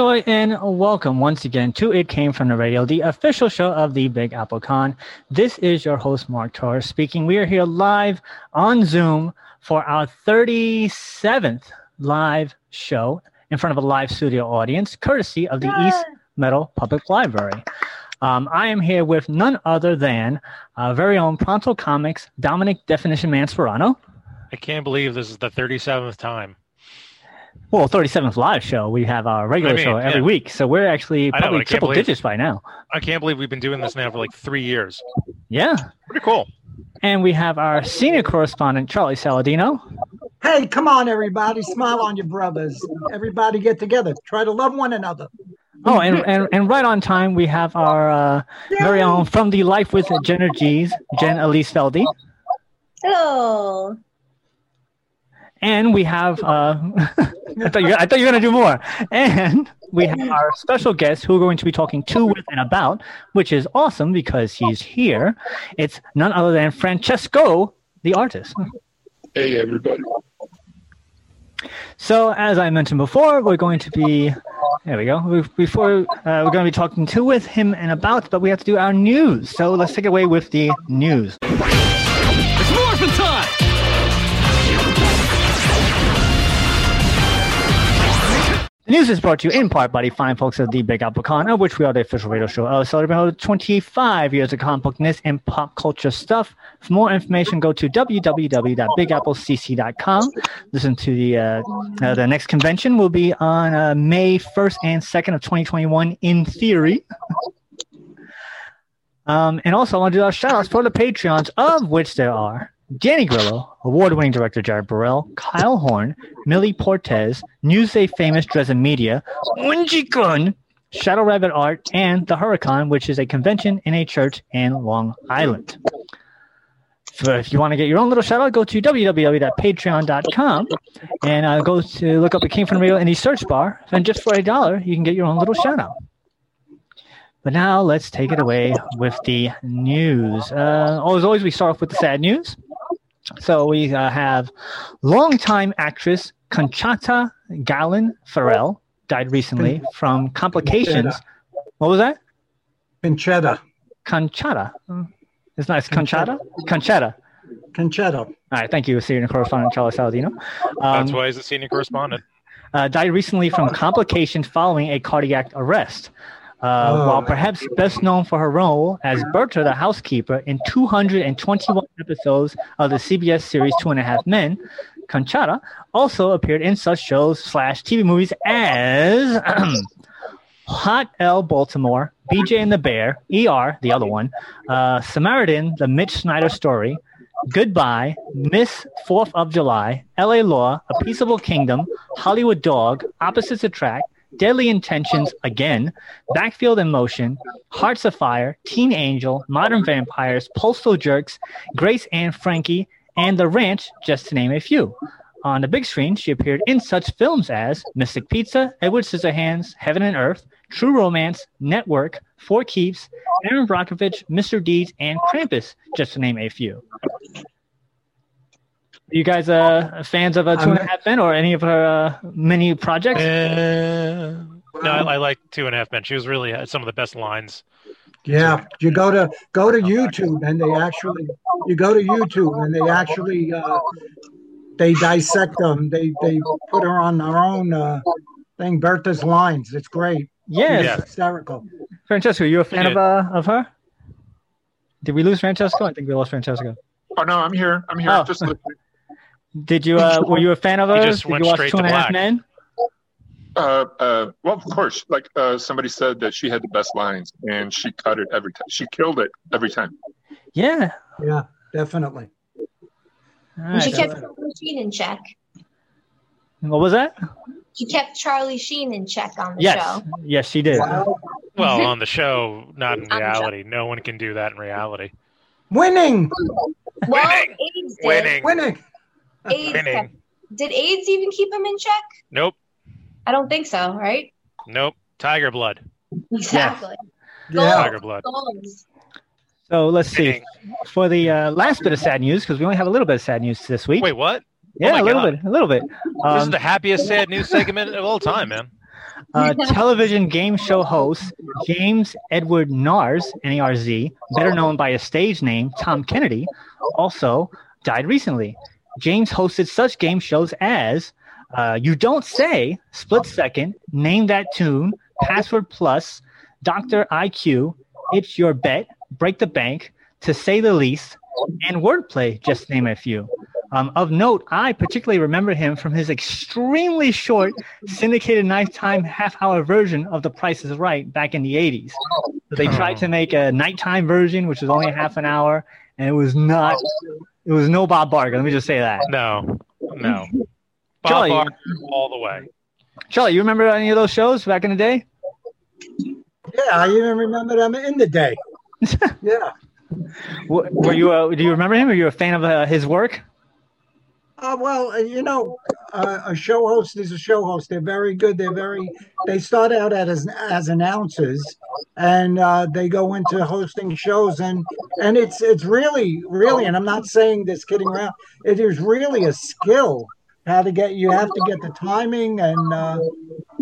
Yapatoy and welcome once again to It Came From the Radio, the official show of the Big Apple Con. This is your host, Mark Torres, speaking. We are here live on Zoom for our 37th live show in front of a live studio audience, courtesy of the yeah. East Meadow Public Library. Um, I am here with none other than our very own Pronto Comics, Dominic Definition Man Sperano. I can't believe this is the 37th time well, 37th live show. We have our regular I mean, show every yeah. week. So we're actually probably know, triple believe, digits by now. I can't believe we've been doing this now for like three years. Yeah. Pretty cool. And we have our senior correspondent, Charlie Saladino. Hey, come on, everybody. Smile on your brothers. Everybody get together. Try to love one another. Oh, and, and, and right on time, we have our uh, very own from the Life with Jenner G's, Jen Elise Feldy. Hello. And we have, uh, I, thought you, you were going to do more. And we have our special guest who we're going to be talking to, with, and about, which is awesome because he's here. It's none other than Francesco, the artist. Hey, everybody. So, as I mentioned before, we're going to be there we go. Before uh, we're going to be talking to with him and about, but we have to do our news. So let's take it away with the news. The news is brought to you in part by the fine folks of the Big Apple Con, of which we are the official radio show of celebrating 25 years of comic book and pop culture stuff. For more information, go to www.bigapplecc.com. Listen to the uh, uh, the next convention will be on uh, May 1st and 2nd of 2021 in theory. um, and also, I want to do our shout outs for the Patreons, of which there are Danny Grillo, award-winning director Jared Burrell, Kyle Horn, Millie Portez, Newsday famous Dresden Media, Unji Shadow Rabbit Art, and the Huracan, which is a convention in a church in Long Island. So if you want to get your own little shout out, go to www.patreon.com and uh, go to look up Came From Radio in the search bar. And just for a dollar, you can get your own little shout out. But now let's take it away with the news. Uh, as always, we start off with the sad news. So we uh, have longtime actress Conchata Galen Ferrell died recently from complications. What was that? Conchetta. Conchata. It's nice. Conchata? Conchetta. Conchetta. All right. Thank you, senior correspondent Charles Saladino. Um, That's why he's a senior correspondent. Uh, died recently from complications following a cardiac arrest. Uh, oh. While perhaps best known for her role as Berta the housekeeper in 221 episodes of the CBS series Two and a Half Men, Conchata also appeared in such shows slash TV movies as Hot L Baltimore, BJ and the Bear, ER, the other one, uh, Samaritan, the Mitch Snyder story, Goodbye, Miss Fourth of July, LA Law, A Peaceable Kingdom, Hollywood Dog, Opposites Attract, Deadly Intentions again, Backfield in Motion, Hearts of Fire, Teen Angel, Modern Vampires, Postal Jerks, Grace and Frankie, and The Ranch, just to name a few. On the big screen, she appeared in such films as Mystic Pizza, Edward Scissorhands, Heaven and Earth, True Romance, Network, For Keeps, Erin Brockovich, Mr. Deeds, and Krampus, just to name a few you guys uh, fans of a Two and a Half Men or any of her uh, many projects? Uh, no, I, I, like Two and a Half Men. She was really had some of the best lines. Yeah, you go to go to YouTube and they actually you go to YouTube and they actually uh, they dissect them. They they put her on their own uh, thing. Bertha's lines. It's great. Yes. Yeah, hysterical. Francesco, you a fan yeah. of uh, of her? Did we lose Francesco? I think we lost Francesco. Oh no, I'm here. I'm here. Oh. Just listening. Did you? Uh, were you a fan of hers? Did you watch Two and a Half Men? Uh, uh, well, of course. Like uh, somebody said that she had the best lines, and she cut it every time. She killed it every time. Yeah. Yeah, definitely. All And she kept Charlie Sheen in check. What was that? She kept Charlie Sheen in check on the Yes, show. yes, she did. Well, on the show, not in On the show. reality. No one can do that in reality. Winning, Well, Winning. Winning. winning. AIDS kept- did AIDS even keep him in check? Nope. I don't think so, right? Nope. Tiger blood. Exactly. Yeah. Tiger blood. Goals. So let's see. Winning. For the uh, last bit of sad news, because we only have a little bit of sad news this week. Wait, what? yeah, my a little God. bit, a little bit. this is Um, the happiest sad news segment of all time, man. uh, television game show host James Edward Narz, N-A-R-Z, better known by his stage name Tom Kennedy, also died recently. James hosted such game shows as uh, You Don't Say, Split Second, Name That Tune, Password Plus, Doctor IQ, It's Your Bet, Break the Bank, To Say the Least, and Wordplay, just name a few. Um, of note, I particularly remember him from his extremely short syndicated nighttime half-hour version of The Price is Right back in the 80s. So they tried to make a nighttime version, which was only half an hour, and it was not. It was no Bob Barker. Let me just say that. No. No. Bob Charlie. Barker all the way. Charlie, you remember any of those shows back in the day? Yeah, I even remember them in the day. Yeah. Were you? Uh, do you remember him? Were you a fan of uh, his work? Uh, well, uh, you know, uh, a show host is a show host. They're very good. They're very. They start out as as announcers, and uh, they go into hosting shows, and and it's it's really really, and I'm not saying this kidding around. It is really a skill how to get. You have to get the timing, and uh,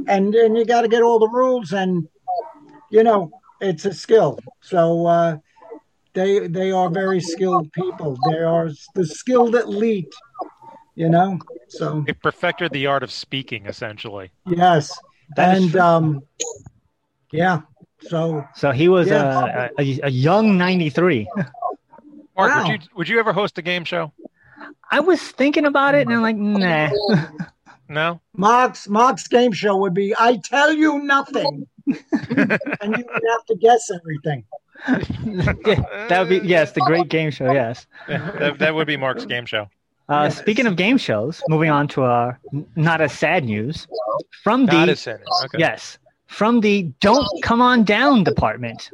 and and you got to get all the rules, and you know, it's a skill. So. uh they they are very skilled people. They are the skilled elite, you know. So They perfected the art of speaking, essentially. yes, That is and um, yeah. So So he was Yeah. uh, a, a, a young 93. Mark, Wow. would you would you ever host a game show? I was thinking about it, and I'm like, nah. No. Mark's Mark's game show would be I tell you nothing, and you would have to guess everything. yeah, that would be yes, the great game show. Yes. that, that would be Mark's game show. Uh, Yes. Speaking of game shows, moving on to our not as sad news from the sad. Okay. yes from the don't come on down department.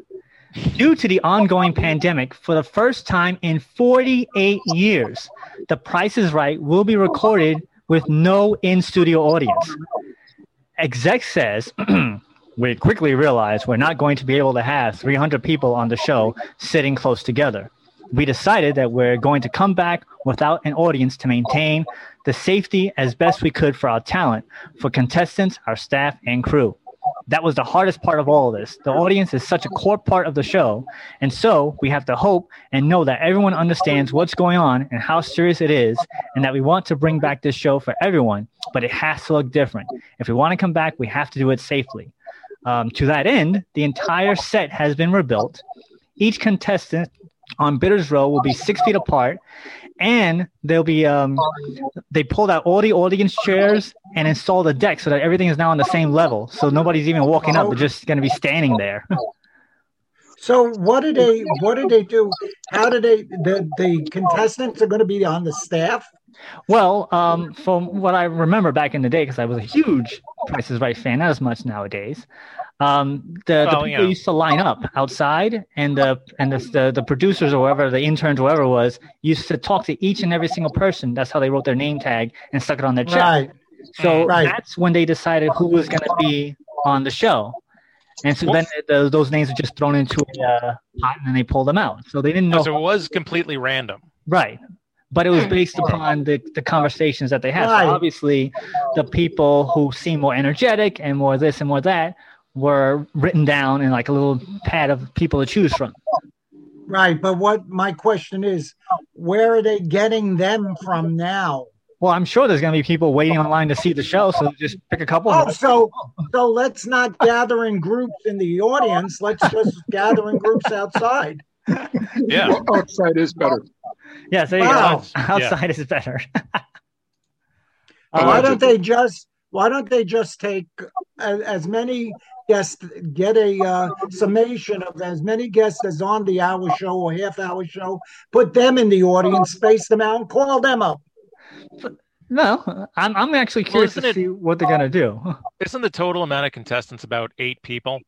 Due to the ongoing pandemic, for the first time in 48 years, The Price is Right will be recorded with no in-studio audience. Exec says, we quickly realized we're not going to be able to have 300 people on the show sitting close together. We decided that we're going to come back without an audience to maintain the safety as best we could for our talent, for contestants, our staff, and crew. That was the hardest part of all of this. The audience is such a core part of the show, and so we have to hope and know that everyone understands what's going on and how serious it is, and that we want to bring back this show for everyone, but it has to look different. If we want to come back, we have to do it safely. Um, to that end, the entire set has been rebuilt. Each contestant on Bidders Row will be six feet apart, and they'll be um, they pulled out all the audience chairs and installed a deck so that everything is now on the same level. So nobody's even walking up; they're just going to be standing there. So what did they what did they do? How did they the the contestants are going to be on the staff? Well, um, from what I remember back in the day, because I was a huge Price is Right fan, not as much nowadays. Um, the, the Well, people you know. used to line up outside, and the and the, the the producers or whoever, the interns, whoever it was, used to talk to each and every single person. That's how they wrote their name tag and stuck it on their chest. Right. So Right. that's when they decided who was going to be on the show. And so then the, those names were just thrown into a uh, pot and then they pulled them out. So they didn't know. So it was completely random. Right. But it was hmm. based upon the, the conversations that they had. Right. So obviously, the people who seem more energetic and more this and more that were written down in like a little pad of people to choose from. Right. But what my question is, where are they getting them from now? Well, I'm sure there's going to be people waiting online to see the show. So just pick a couple. Oh, so so let's not gather in groups in the audience. Let's just gather in groups outside. Yeah. Well, outside is better. Yes, there you Wow. go. Outside is better. why Uh, don't they just why don't they just take as, as many guests, get a uh, summation of as many guests as on the hour show or half hour show. Put them in the audience, space them out, and call them up. No, I'm I'm actually curious isn't to it- see what they're gonna do. Isn't the total amount of contestants about eight people?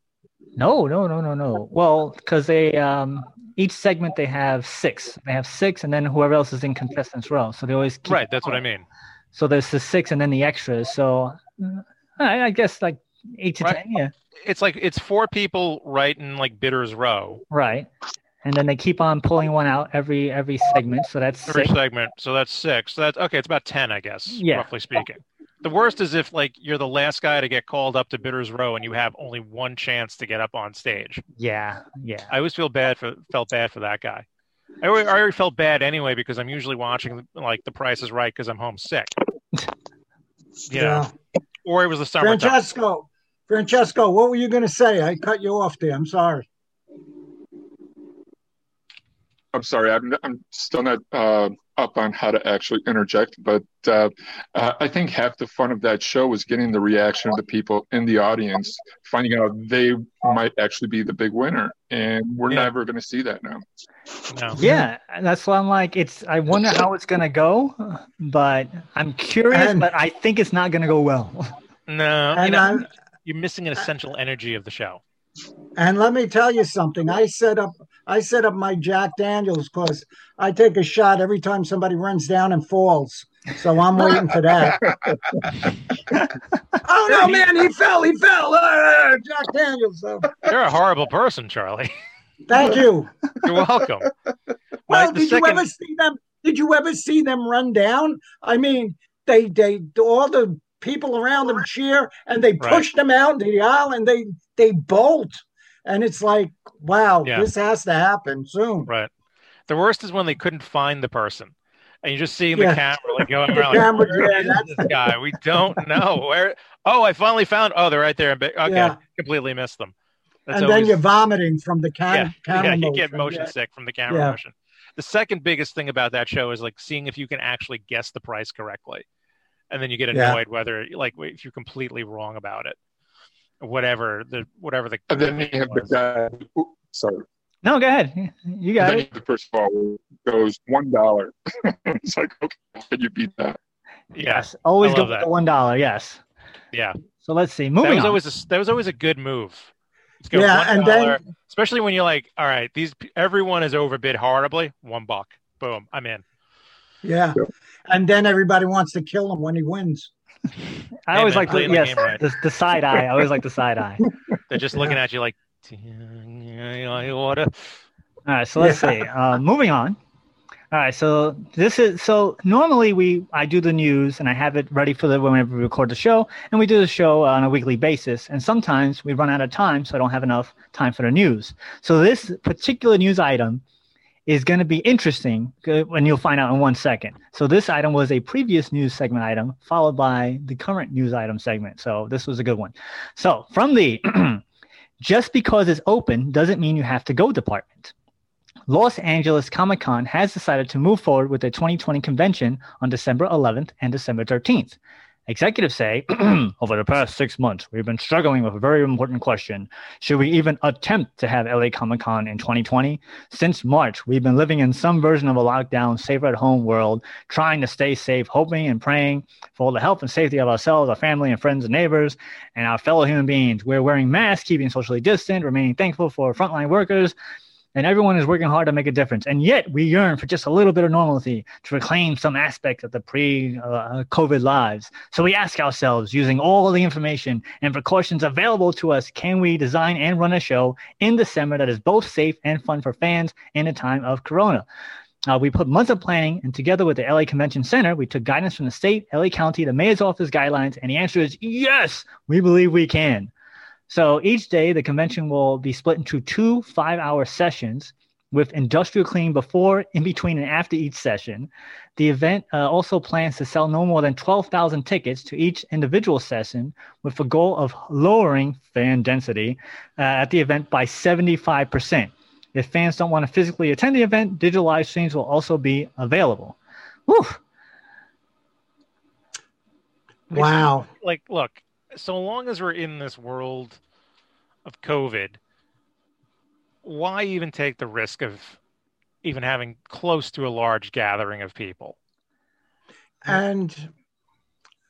No, no, no, no, no. Well, because they um each segment they have six. They have six, and then whoever else is in contestants row. So they always keep Right, that's what I mean. So there's the six, and then the extras. So I, I guess like eight to Right. ten. Yeah, It's like it's four people right in like bidders row right. And then they keep on pulling one out every every segment. So that's every six. segment. So that's six. So that's okay. It's about ten, I guess, Yeah. roughly speaking. The worst is if like you're the last guy to get called up to bidders row and you have only one chance to get up on stage. Yeah, yeah. I always feel bad for felt bad for that guy. I already, I already felt bad anyway because I'm usually watching like The Price is Right because I'm homesick. yeah. know, or it was the summertime. Francesco, Francesco, what were you going to say? I cut you off there. I'm sorry. I'm sorry, I'm I'm still not uh, up on how to actually interject, but uh, uh, I think half the fun of that show was getting the reaction of the people in the audience, finding out they might actually be the big winner, and we're Yeah. never going to see that now. No. Yeah, that's why I'm like, it's. I wonder how it's gonna go, but I'm curious. And- but I think it's not gonna go well. No, you know, I, you're missing an essential energy of the show. And let me tell you something. I set up I set up my Jack Daniels because I take a shot every time somebody runs down and falls. So I'm waiting for that. oh no, man, he fell, he fell. Ah, Jack Daniels. So, You're a horrible person, Charlie. thank you. You're welcome. Well, the did second- you ever see them? Did you ever see them run down? I mean, they they all the people around them cheer and they Right. push them out into the aisle and they they bolt. And it's like, wow, Yeah. this has to happen soon. Right. The worst is when they couldn't find the person, and you just see the Yeah. camera like going around. Like, camera, Where yeah, is this guy? We don't know where. Oh, I finally found. Oh, they're right there. Okay, Yeah. completely missed them. That's and then you're vomiting from the yeah, cam- camera yeah, you get motion. Yeah. sick from the camera Yeah. motion. The second biggest thing about that show is like seeing if you can actually guess the price correctly, and then you get Yeah. annoyed whether like if you're completely wrong about it, whatever the whatever the. And then you have the guy. Sorry. No, go ahead. You got And then it. have the person who goes one dollar. it's like, okay, can you beat that? Yeah, Yes, always go love that. one dollar. Yes. yeah. So let's see. That Moving was on. always a, that was always a good move. Go Yeah, one and then especially when you're like, all right, these everyone is overbid horribly. One buck, boom, I'm in. yeah, and then everybody wants to kill him when he wins. I always man, like the the yes, right. the, the side eye. I always like the side eye. They're just looking at you like, a All right, so let's see. Uh, moving on. All right, so this is so normally we I do the news and I have it ready for the whenever we record the show, and we do the show on a weekly basis. And sometimes we run out of time, so I don't have enough time for the news. So this particular news item is going to be interesting, uh, and you'll find out in one second. So this item was a previous news segment item, followed by the current news item segment. So this was a good one. So from the just because it's open doesn't mean you have to go department. Los Angeles Comic Con has decided to move forward with the 2020 convention on December 11th and December 13th. Executives say, over the past six months, we've been struggling with a very important question. Should we even attempt to have LA Comic Con in 2020? Since March, we've been living in some version of a lockdown, safer at home world, trying to stay safe, hoping and praying for the health and safety of ourselves, our family, and friends and neighbors, and our fellow human beings. We're wearing masks, keeping socially distant, remaining thankful for frontline workers, and everyone is working hard to make a difference. And yet, we yearn for just a little bit of normalcy to reclaim some aspect of the pre uh, COVID lives. So, we ask ourselves, using all of the information and precautions available to us, can we design and run a show in December that is both safe and fun for fans in a time of Corona? Uh, we put months of planning, and together with the LA Convention Center, we took guidance from the state, LA County, the mayor's office guidelines, and the answer is yes, we believe we can. So each day, the convention will be split into two five hour sessions with industrial cleaning before, in between, and after each session. The event uh, also plans to sell no more than 12,000 tickets to each individual session with a goal of lowering fan density uh, at the event by 75%. If fans don't want to physically attend the event, digital live streams will also be available. Whew. Wow. like look so long as we're in this world of COVID, why even take the risk of even having close to a large gathering of people? And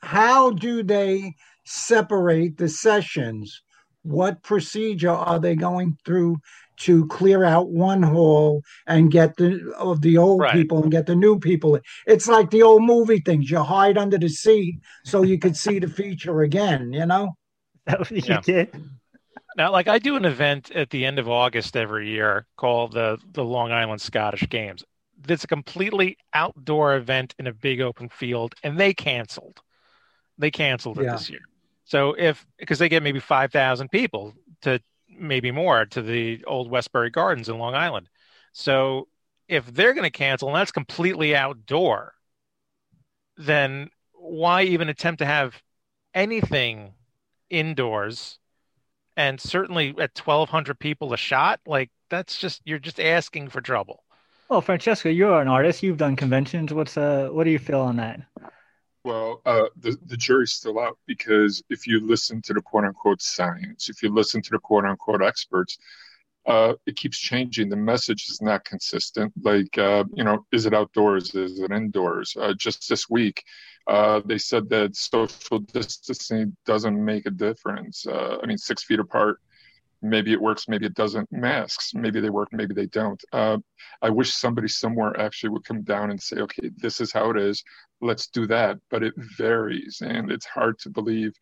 how do they separate the sessions? What procedure are they going through to clear out one hall and get the of the old Right. people and get the new people? It's like the old movie things. You hide under the seat so you could see the feature again. You know? That was- you Yeah. did. Now, like I do an event at the end of August every year called the the Long Island Scottish Games. It's a completely outdoor event in a big open field, and they canceled. They canceled it Yeah. this year. So if because they get maybe five thousand people to maybe more to the old Westbury Gardens in Long Island. So if they're going to cancel and that's completely outdoor, then why even attempt to have anything indoors? And certainly at 1,200 people a shot, like that's just you're just asking for trouble. Well, Francesco, you're an artist. You've done conventions. What's uh, what do you feel on that? Well, uh, the the jury's still out because if you listen to the quote unquote science, if you listen to the quote unquote experts, uh, it keeps changing. The message is not consistent. Like, uh, you know, is it outdoors? Is it indoors? Uh, just this week, uh, they said that social distancing doesn't make a difference. Uh, I mean, six feet apart, maybe it works, maybe it doesn't. Masks, maybe they work, maybe they don't. Uh, I wish somebody somewhere actually would come down and say, okay, this is how it is. Let's do that. But it varies, and it's hard to believe.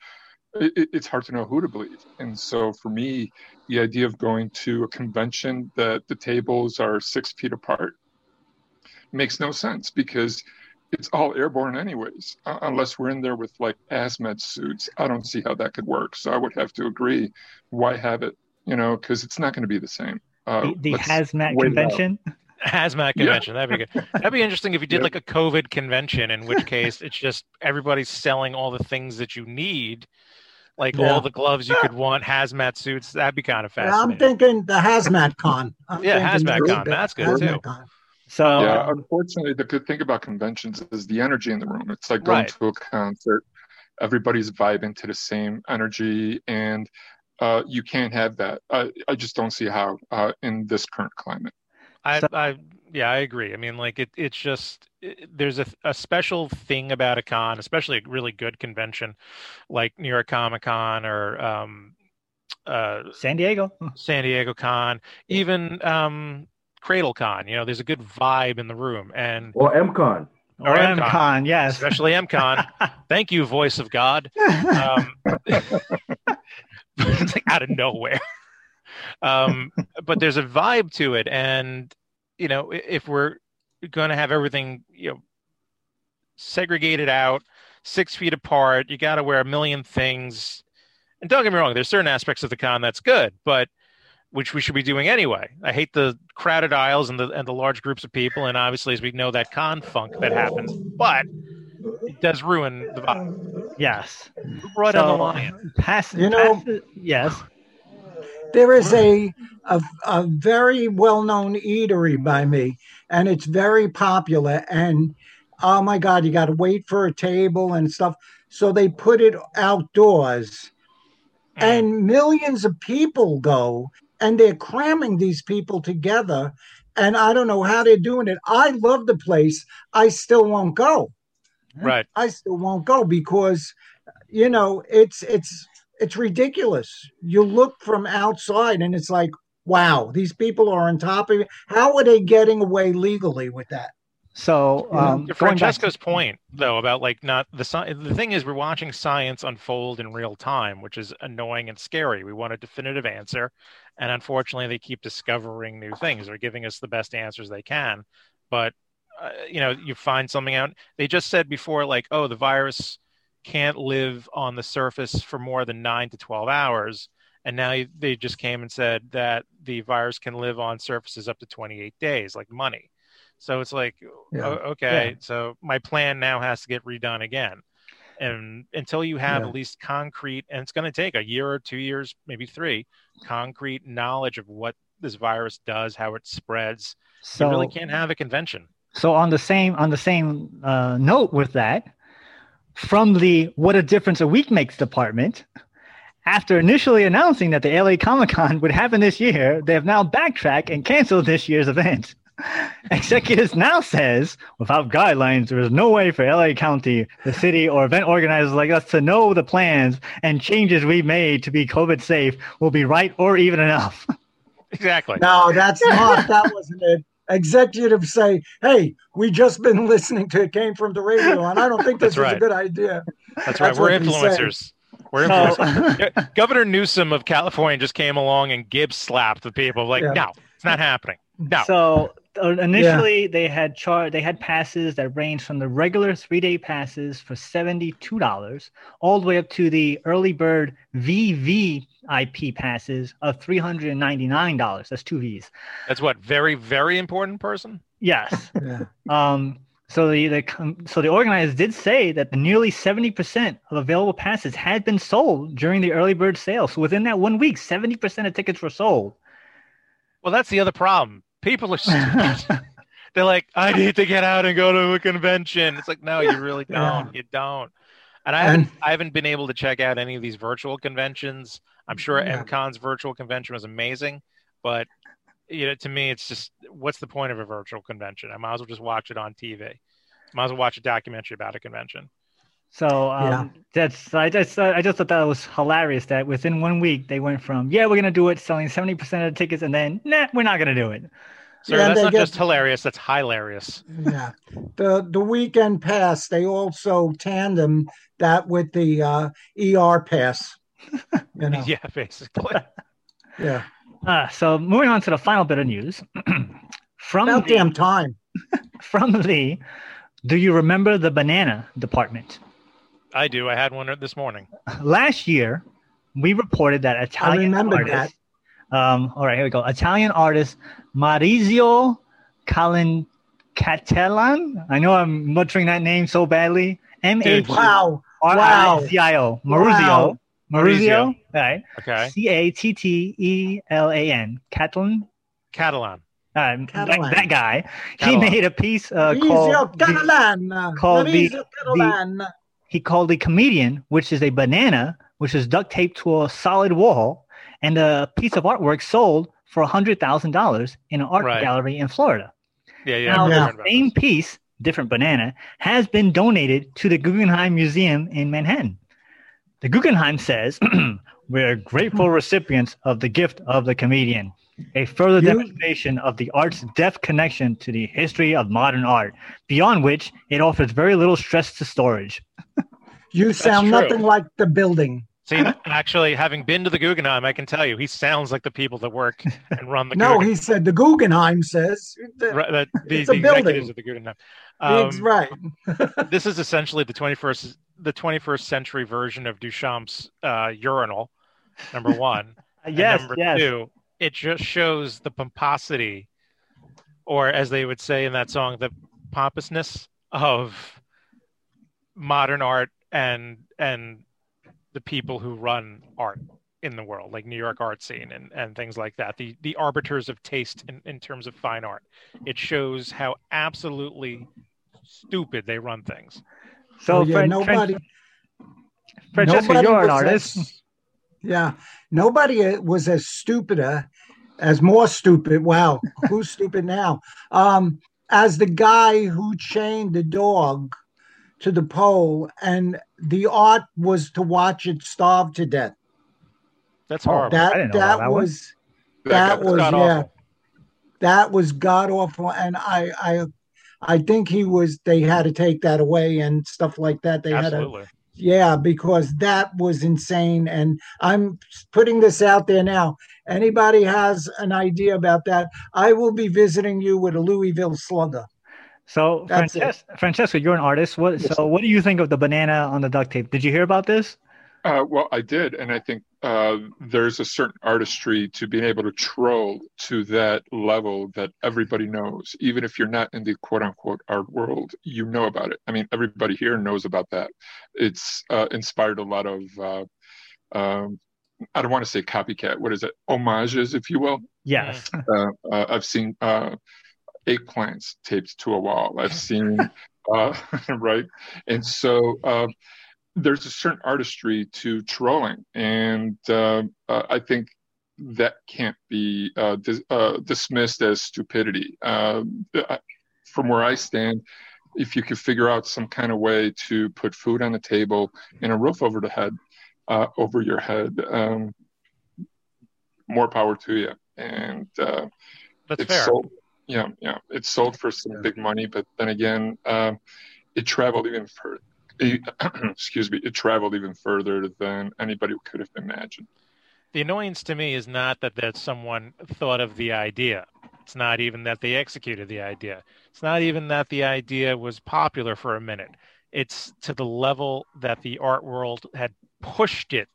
It, it- it's hard to know who to believe. And so for me, the idea of going to a convention that the tables are six feet apart makes no sense because it's all airborne anyways uh, unless we're in there with like hazmat suits i don't see how that could work so i would have to agree why have it you know because it's not going to be the same uh, The, the let's hazmat wait it out. convention. hazmat Yeah. convention. That'd be good. That'd be interesting if you did Yeah. like a COVID convention, in which case it's just everybody's selling all the things that you need, like Yeah. all the gloves you could want, hazmat suits. That'd be kind of fascinating. I'm thinking the hazmat con. I'm Yeah, hazmat con. the That's good, hazmat too. con. So yeah unfortunately the good thing about conventions is the energy in the room it's like going Right. to a concert everybody's vibing to the same energy and uh, you can't have that I, I just don't see how uh, in this current climate I, I, yeah, I agree. I mean, like it, it's just it, there's a, a special thing about a con, especially a really good convention, like New York Comic Con or um, uh, San Diego. San Diego Con, even um, Cradle Con. You know, there's a good vibe in the room, and Or MCon. Or Or MCon. MCon, yes. especially MCon. Thank you, voice of God. Um, it's like out of nowhere. Um, but there's a vibe to it, and you know, if we're going to have everything, you know, segregated out, six feet apart, you got to wear a million things. And don't get me wrong, there's certain aspects of the con that's good, but which we should be doing anyway. I hate the crowded aisles and the and the large groups of people, and obviously, as we know, that con funk that happens. But it does ruin the vibe. yes. Who brought in the So, lion? Pass, You know- pass yes. There is a, a a very well known eatery by me, and it's very popular. And oh my God, you got to wait for a table and stuff. So they put it outdoors, mm. and millions of people go, and they're cramming these people together. And I don't know how they're doing it. I love the place. I still won't go. Right. I still won't go because, you know, it's it's it's ridiculous. You look from outside and it's like, wow, these people are on top of it. How are they getting away legally with that? So um, To going back Francesco's point, though, about like not the sci- the thing is we're watching science unfold in real time, which is annoying and scary. We want a definitive answer, and unfortunately, they keep discovering new things. They're giving us the best answers they can, but uh, you know, you find something out. They just said before, like, oh, the virus can't live on the surface for more than nine to twelve hours, and now they just came and said that the virus can live on surfaces up to twenty eight days, like money. So it's like, Yeah. okay, Yeah. so my plan now has to get redone again. And until you have Yeah. at least concrete, and it's going to take a year or two years, maybe three, concrete knowledge of what this virus does, how it spreads, so you really can't have a convention. So on the same on the same uh, note with that, from the what a difference a week makes department, After initially announcing that the LA Comic Con would happen this year, they have now backtracked and canceled this year's event. Executives now says, without guidelines, there is no way for LA County, the city, or event organizers like us to know the plans and changes we made to be COVID safe will be right or even enough. Exactly. No, that's not. That wasn't it. Executives say, "Hey, we just been listening to it came from the radio, and I don't think this is right. a good idea." That's right. That's We're what he said. influencers. We're influencers. Governor Newsom of California just came along and Gibbs slapped the people. Like, Yeah. no, it's not happening. No. So uh, initially, they had char- they had passes that ranged from the regular three day passes for seventy two dollars all the way up to the early bird VVIP passes of three hundred and ninety nine dollars. That's two V's. That's what very, very important person. Yes. Yeah. Um, so the, the so the organizers did say that the nearly seventy percent of available passes had been sold during the early bird sale. So within that one week, seventy percent of tickets were sold. Well, that's the other problem. People are stupid. They're like, I need to get out and go to a convention. It's like, no, you really don't. Yeah. You don't. And I haven't, And- I haven't been able to check out any of these virtual conventions. I'm sure Yeah. MCon's virtual convention was amazing, but you know, to me, it's just what's the point of a virtual convention? I might as well just watch it on TV. Might as well watch a documentary about a convention. So um, that's I just I just thought that was hilarious that within one week they went from yeah we're gonna do it selling seventy percent of the tickets and then nah we're not gonna do it. So Yeah, that's not get- just hilarious. That's hilarious. yeah. The the weekend pass, they also tandem that with the uh, ER pass. You know. Yeah, basically. Yeah. Uh, so moving on to the final bit of news from About the, damn time. from the do you remember the banana department? I do. I had one this morning. Last year we reported that Italian remember artist. Um, all right, here we go. Italian artist Maurizio Calin Cattelan. I know I'm muttering that name so badly. M A Dude, T Wow. R I Z I O. Maurizio. Wow. Maurizio. Right. Okay. C A T T E L A N. Cattelan. Cattelan. Uh, that, that guy. He made a piece uh, Maurizio called. the- Cattelan. called the- Maurizio Cattelan. He called the comedian, which is a banana, which is duct taped to a solid wall, and a piece of artwork sold for hundred thousand dollars in an art Right. gallery in Florida. Yeah, yeah. now, the same piece, different banana, has been donated to the Guggenheim Museum in Manhattan. The Guggenheim says, We're grateful recipients of the gift of the comedian, a further You- demonstration of the art's depth connection to the history of modern art, beyond which it offers very little stress to storage. You sound true. nothing like the building. See, actually, having been to the Guggenheim, I can tell you, he sounds like the people that work and run the No, Guggenheim. he said the Guggenheim says. Right, the, the, It's a the executives building. of the Guggenheim. It's Um, right. this is essentially the 21st the 21st century version of Duchamp's uh, urinal. Number one. And yes, number yes. two, it just shows the pomposity, or as they would say in that song, the pompousness of modern art and and the people who run art in the world, like New York art scene and, and things like that. The the arbiters of taste in, in terms of fine art. It shows how absolutely stupid they run things. So, Oh, yeah, Fran- nobody. Fran- Francesca, nobody you're an artist. as- yeah, nobody uh, was as stupid, uh, as more stupid. Wow, who's stupid now? Um, as the guy who chained the dog to the pole, and the art was to watch it starve to death. That's Oh, horrible. I That didn't know that, about that one. was that guy- was yeah, awful. that was god awful, and I I I think he was. They had to take that away and stuff like that. They had to yeah, because that was insane. And I'm putting this out there now. Anybody has an idea about that? I will be visiting you with a Louisville slugger. So, Frances- Francesca, you're an artist. What? Yes. So, what do you think of the banana on the duct tape? Did you hear about this? Uh, well, I did, and I think uh, there's a certain artistry to being able to troll to that level that everybody knows, even if you're not in the quote-unquote art world, you know about it. I mean, everybody here knows about that. It's uh, inspired a lot of, uh, um, I don't want to say copycat. What is it? Homages, if you will. Yes. Uh, uh, I've seen uh, eggplants taped to a wall. I've seen, uh, right? And so uh, there's a certain artistry to trolling, and uh, uh, I think that can't be uh, dis- uh, dismissed as stupidity. Uh, from where I stand, if you could figure out some kind of way to put food on the table and a roof over the head, uh, over your head, um, more power to you. And uh, That's it's fair. sold, yeah, yeah, it's sold for some big money, but then again, um, it traveled even further. excuse me, it traveled even further than anybody could have imagined. The annoyance to me is not that that someone thought of the idea. It's not even that they executed the idea. It's not even that the idea was popular for a minute. It's to the level that the art world had pushed it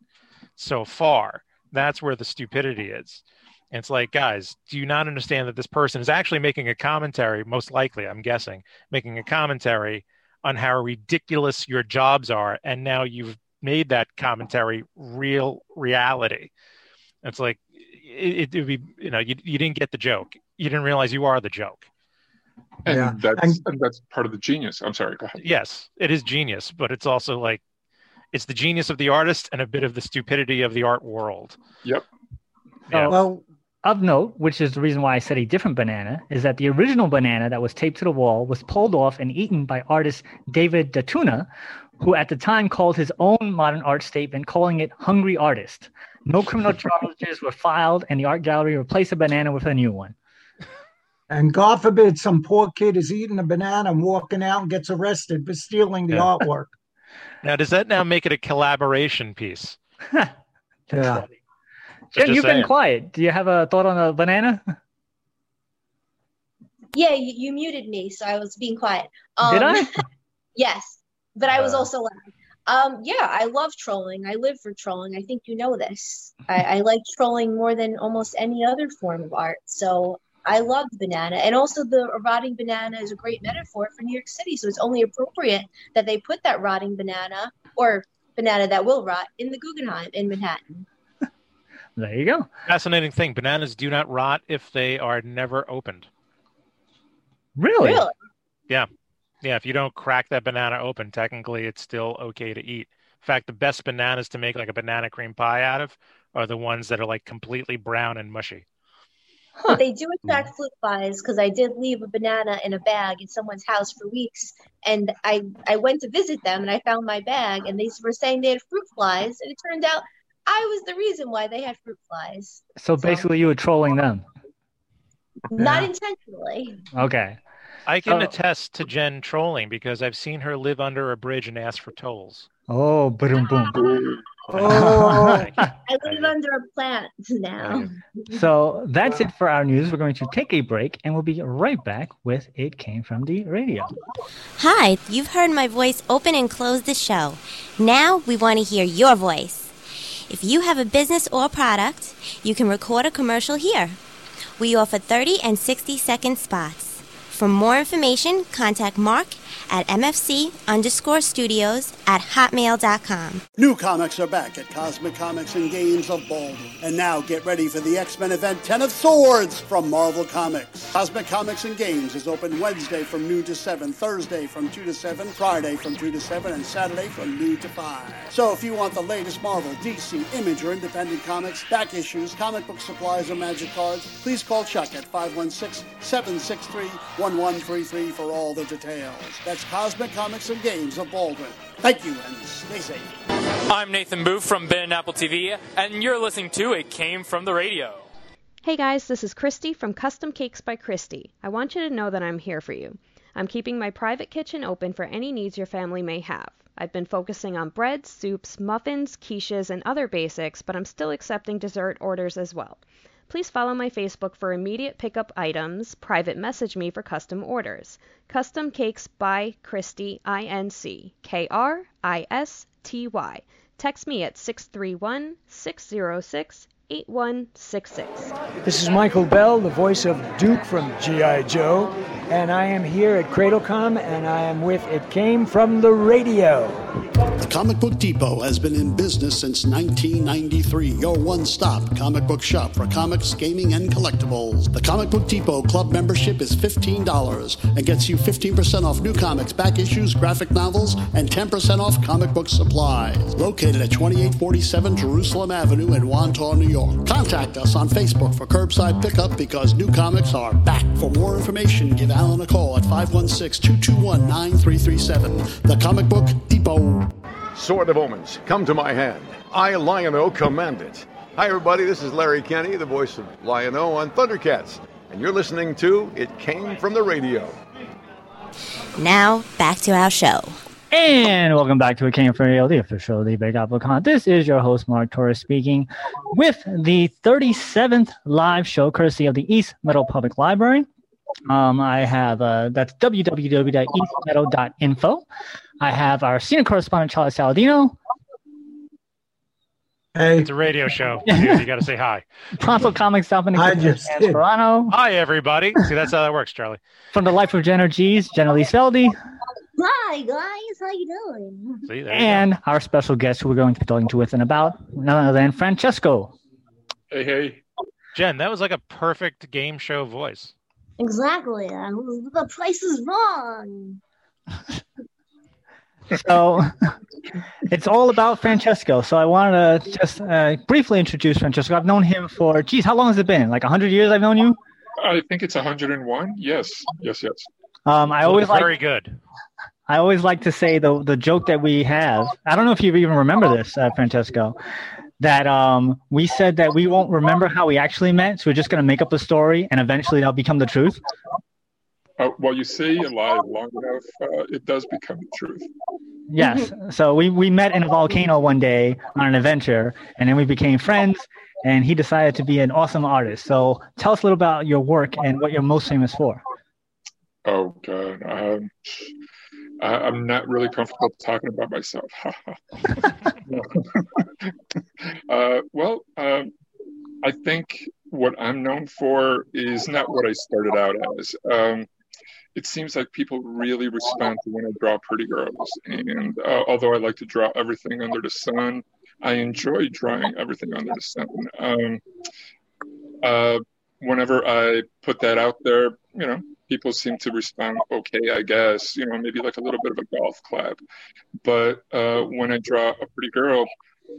so far. That's where the stupidity is. And it's like, guys, do you not understand that this person is actually making a commentary, most likely, I'm guessing, making a commentary on how ridiculous your jobs are. And now you've made that commentary real reality. It's like, it, it would be, you know, you, you didn't get the joke. You didn't realize you are the joke. And Yeah. that's And- and that's part of the genius. I'm sorry, go ahead. Yes, it is genius, but it's also like, it's the genius of the artist and a bit of the stupidity of the art world. Yep. Yeah. Well, Of note, which is the reason why I said a different banana, is that the original banana that was taped to the wall was pulled off and eaten by artist David Datuna, who at the time called his own modern art statement, calling it Hungry Artist. No criminal charges were filed, and the art gallery replaced the banana with a new one. And God forbid some poor kid is eating a banana and walking out and gets arrested for stealing the Yeah. artwork. Now, does that now make it a collaboration piece? Yeah. funny. Jen, you've been quiet. Do you have a thought on a banana? Yeah, you, you muted me, so I was being quiet. Um, Did I? Yes, but I was Uh. also loud. Um, yeah, I love trolling. I live for trolling. I think you know this. I, I like trolling more than almost any other form of art. So I love the banana, and also the rotting banana is a great metaphor for New York City. So it's only appropriate that they put that rotting banana or banana that will rot in the Guggenheim in Manhattan. There you go. Fascinating thing bananas do not rot if they are never opened. Really? Really? Yeah, if you don't crack that banana open, technically it's still okay to eat. In fact, the best bananas to make like a banana cream pie out of are the ones that are like completely brown and mushy. But they do attract fruit flies because I did leave a banana in a bag in someone's house for weeks, and I I went to visit them and I found my bag and they were saying they had fruit flies, and it turned out I was the reason why they had fruit flies, So basically, you were trolling them. not Yeah. intentionally. Okay. I can Oh. attest to Jen trolling because I've seen her live under a bridge and ask for tolls. Oh, boom, boom. Oh, I live under a plant now. So that's it for our news. We're going to take a break and we'll be right back with It Came From the Radio. Hi, you've heard my voice open and close the show. Now we want to hear your voice. If you have a business or product, you can record a commercial here. We offer 30 and 60 second spots. For more information, contact Mark at MFC underscore studios at hotmail.com. New comics are back at Cosmic Comics and Games of Baldwin. And now get ready for the X-Men event 10 of Swords from Marvel Comics. Cosmic Comics and Games is open Wednesday from noon to 7, Thursday from 2 to 7, Friday from 2 to 7, and Saturday from noon to 5. So if you want the latest Marvel, DC, Image, or independent comics, back issues, comic book supplies, or magic cards, please call Chuck at 516-763-1133 for all the details. That's Cosmic Comics and Games of Baldwin. Thank you, and stay safe. I'm Nathan Booth from Ben and Apple TV, and you're listening to It Came From the Radio. Hey guys, this is Christy from Custom Cakes by Christy. I want you to know that I'm here for you. I'm keeping my private kitchen open for any needs your family may have. I've been focusing on breads, soups, muffins, quiches, and other basics, but I'm still accepting dessert orders as well. Please follow my Facebook for immediate pickup items, private message me for custom orders. Custom Cakes by Christy, I N C K R I S T Y. Text me at 631 606 8166. This is Michael Bell, the voice of Duke from G.I. Joe, and I am here at CradleCom and I am with It Came From the Radio. The Comic Book Depot has been in business since 1993. Your one stop comic book shop for comics, gaming, and collectibles. The Comic Book Depot club membership is $15 and gets you 15% off new comics, back issues, graphic novels, and 10% off comic book supplies. Located at 2847 Jerusalem Avenue in Wantagh, New York. Contact us on Facebook for curbside pickup because new comics are back. For more information, give Alan a call at 516 221 9337. The Comic Book Depot. Sword of Omens, come to my hand. I, Lion-O, command it. Hi, everybody. This is Larry Kenney, the voice of Lion-O on Thundercats. And you're listening to It Came From the Radio. Now, back to our show. And welcome back to It Came From the Radio, the official of the Big Apple Con. This is your host, Mark Torres, speaking with the 37th live show, courtesy of the East Meadow Public Library. Um, I have uh, that's www.eastmeadow.info. I have our senior correspondent Charlie Saladino. Hey, It's a radio show. You got to say hi. Pronto Comics South I just did. Esperano. Hi, everybody. See, that's how that works, Charlie. From the Life of Jenner G's, Jenna Lee Feldy. Hi guys, how you doing? See, there you And our special guest who we're going to be talking to with in about none other than Francesco. Hey, hey. Jen, that was like a perfect game show voice. Exactly. uh, The price is wrong. So it's all about Francesco. So I wanted to just uh, briefly introduce Francesco. I've known him for, geez, how long has it been? Like 100 years I've known you? I think it's 101. Yes, yes, yes. Um, I always like very good. I always like to say the the joke that we have. I don't know if you even remember this, uh, Francesco. That um, we said that we won't remember how we actually met, so we're just going to make up a story, and eventually that'll become the truth. Uh, well, you see, a lie long enough, uh, it does become the truth. Yes. So we we met in a volcano one day on an adventure, and then we became friends. And he decided to be an awesome artist. So tell us a little about your work and what you're most famous for. Oh God, um, I, I'm not really comfortable talking about myself. uh, well, um, I think what I'm known for is not what I started out as. Um, it seems like people really respond to when I draw pretty girls, and uh, although I like to draw everything under the sun, I enjoy drawing everything under the sun. Um, uh, whenever I put that out there, you know, people seem to respond okay, I guess, you know, maybe like a little bit of a golf clap. But uh, when I draw a pretty girl,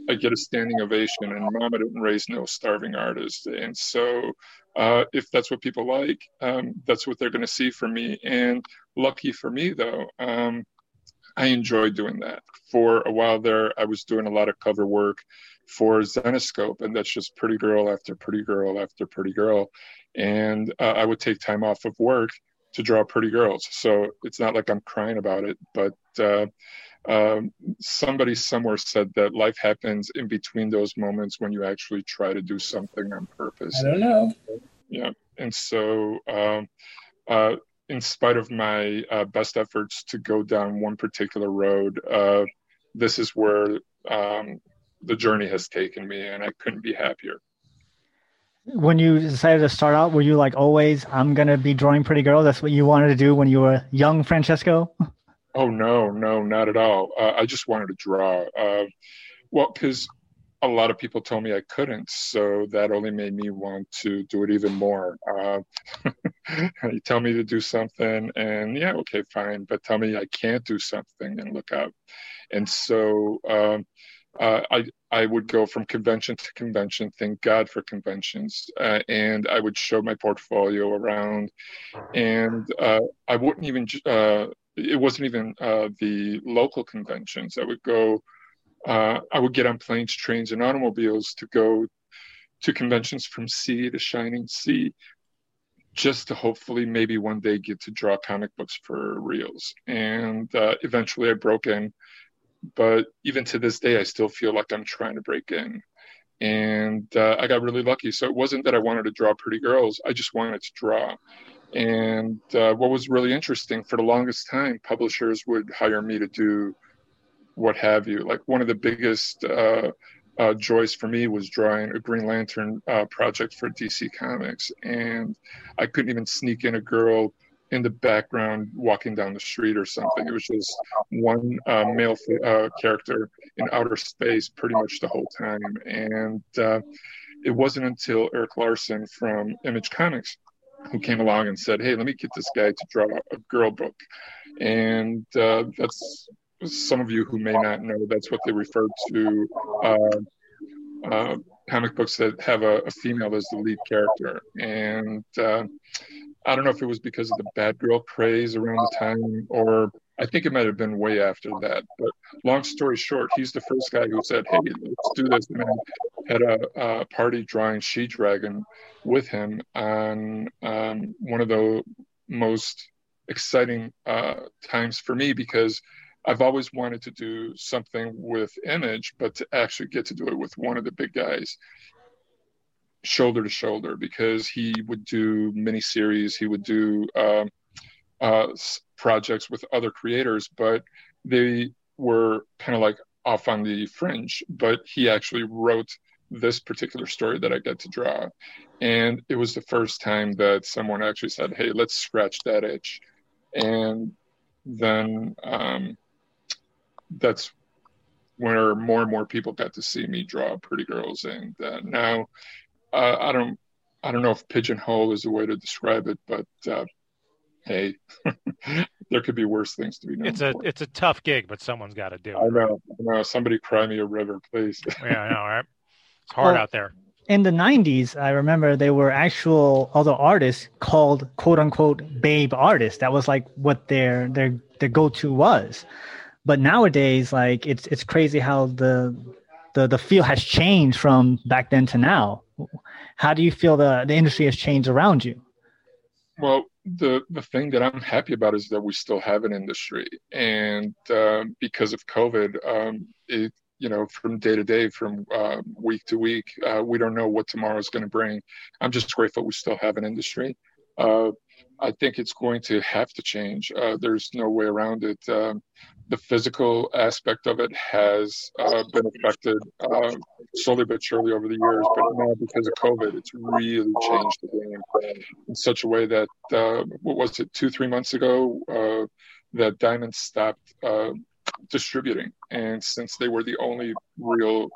I get a standing ovation, and Mama didn't raise no starving artist. And so, uh, if that's what people like, um, that's what they're going to see from me. And lucky for me, though, um, I enjoy doing that. For a while there, I was doing a lot of cover work for Zenescope, and that's just pretty girl after pretty girl after pretty girl. And uh, I would take time off of work to draw pretty girls. So it's not like I'm crying about it, but uh, um, somebody somewhere said that life happens in between those moments when you actually try to do something on purpose. I don't know. Yeah. And so, um, uh, in spite of my uh, best efforts to go down one particular road, uh, this is where um, the journey has taken me, and I couldn't be happier. When you decided to start out, were you like always, I'm to be drawing pretty girl? That's what you wanted to do when you were young, Francesco? Oh no, no, not at all. Uh, I just wanted to draw. Uh, well, because a lot of people told me I couldn't, so that only made me want to do it even more. Uh, you tell me to do something, and yeah, okay, fine, but tell me I can't do something, and look up. And so um, uh, I I would go from convention to convention. Thank God for conventions, uh, and I would show my portfolio around, and uh, I wouldn't even. Uh, it wasn't even uh, the local conventions. I would go. Uh, I would get on planes, trains, and automobiles to go to conventions from sea to shining sea, just to hopefully maybe one day get to draw comic books for reals. And uh, eventually, I broke in but even to this day, I still feel like I'm trying to break in. And uh, I got really lucky. So it wasn't that I wanted to draw pretty girls, I just wanted to draw. And uh, what was really interesting for the longest time, publishers would hire me to do what have you. Like one of the biggest uh, uh, joys for me was drawing a Green Lantern uh, project for DC Comics. And I couldn't even sneak in a girl in the background walking down the street or something. It was just one uh, male uh, character in outer space pretty much the whole time. And uh, it wasn't until Erik Larsen from Image Comics who came along and said, "Hey, let me get this guy to draw a girl book," and uh, that's some of you who may not know that's what they refer to uh, uh, comic books that have a, a, female as the lead character. And uh, I don't know if it was because of the bad girl craze around the time, or I think it might have been way after that. But long story short, he's the first guy who said, "Hey, let's do this." And had a, a party drawing She Dragon with him on um, one of the most exciting uh, times for me because I've always wanted to do something with Image, but to actually get to do it with one of the big guys, shoulder to shoulder, because he would do miniseries, he would do um, uh, projects with other creators, but they were kind of like off on the fringe. But he actually wrote this particular story that I get to draw. And it was the first time that someone actually said, Hey, let's scratch that itch. And then um, that's where more and more people got to see me draw pretty girls. And uh, now uh, I don't, I don't know if pigeonhole is the way to describe it, but uh, hey, there could be worse things to be known. It's a for. it's a tough gig, but someone's got to do it. I know. I know. Somebody cry me a river, please. yeah, I know, right? It's hard well, out there. In the 90s, I remember there were actual other artists called quote unquote babe artists. That was like what their their their go-to was. But nowadays, like it's it's crazy how the the the field has changed from back then to now. How do you feel the the industry has changed around you? Well, the the thing that I'm happy about is that we still have an industry, and uh, because of COVID, um, it you know from day to day, from uh, week to week, uh, we don't know what tomorrow is going to bring. I'm just grateful we still have an industry. I think it's going to have to change. Uh, there's no way around it. Um, the physical aspect of it has uh, been affected uh, slowly but surely over the years, but now because of COVID, it's really changed the game in such a way that uh, what was it two three months ago uh, that Diamond stopped uh, distributing, and since they were the only real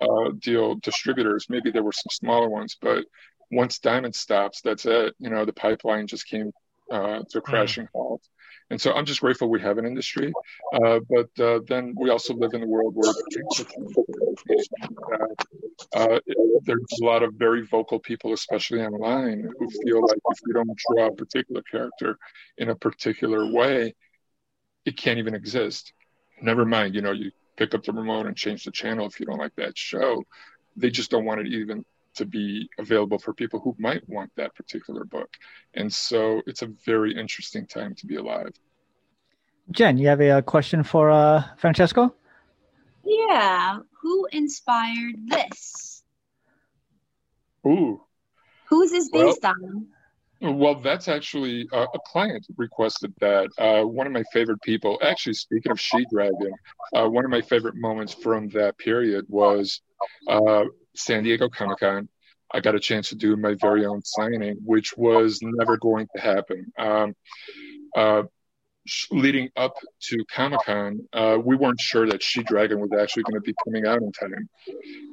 uh, deal distributors, maybe there were some smaller ones, but once Diamond stops, that's it. You know, the pipeline just came to a mm. crashing halt. And so I'm just grateful we have an industry. Uh, but uh, then we also live in a world where uh, uh, there's a lot of very vocal people, especially online, who feel like if you don't draw a particular character in a particular way, it can't even exist. Never mind, you know, you pick up the remote and change the channel if you don't like that show. They just don't want it even to be available for people who might want that particular book. And so it's a very interesting time to be alive. Jen, you have a, question for uh, Francesco? Yeah. Who inspired this? Ooh. Who's this based well, on? Well, that's actually uh, a client requested that. Uh, one of my favorite people, actually, speaking of She Dragon, uh, one of my favorite moments from that period was uh, San Diego Comic Con. I got a chance to do my very own signing, which was never going to happen. Um, uh, leading up to Comic Con, uh, we weren't sure that She Dragon was actually going to be coming out in time.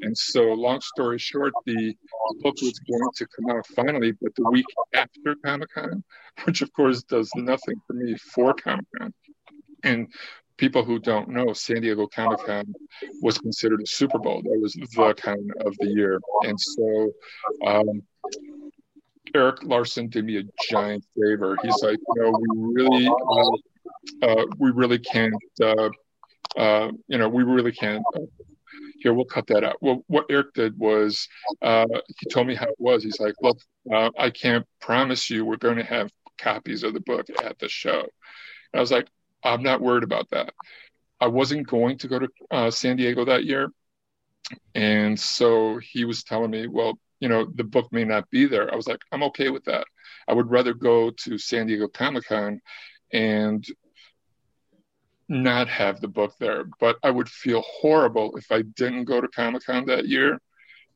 And so, long story short, the book was going to come out finally, but the week after Comic Con, which of course does nothing for me for Comic Con. And people who don't know, San Diego Comic Con was considered a Super Bowl. That was the con of the year. And so um, Erik Larsen did me a giant favor. He's like, you know, we really, uh, uh, we really can't, uh, uh you know, we really can't. Uh, here, we'll cut that out. Well, what Eric did was uh, he told me how it was. He's like, look, I can't promise you we're going to have copies of the book at the show. And I was like, I'm not worried about that. I wasn't going to go to uh, San Diego that year. And so he was telling me, well, you know, the book may not be there. I was like, I'm okay with that. I would rather go to San Diego Comic Con and not have the book there. But I would feel horrible if I didn't go to Comic Con that year.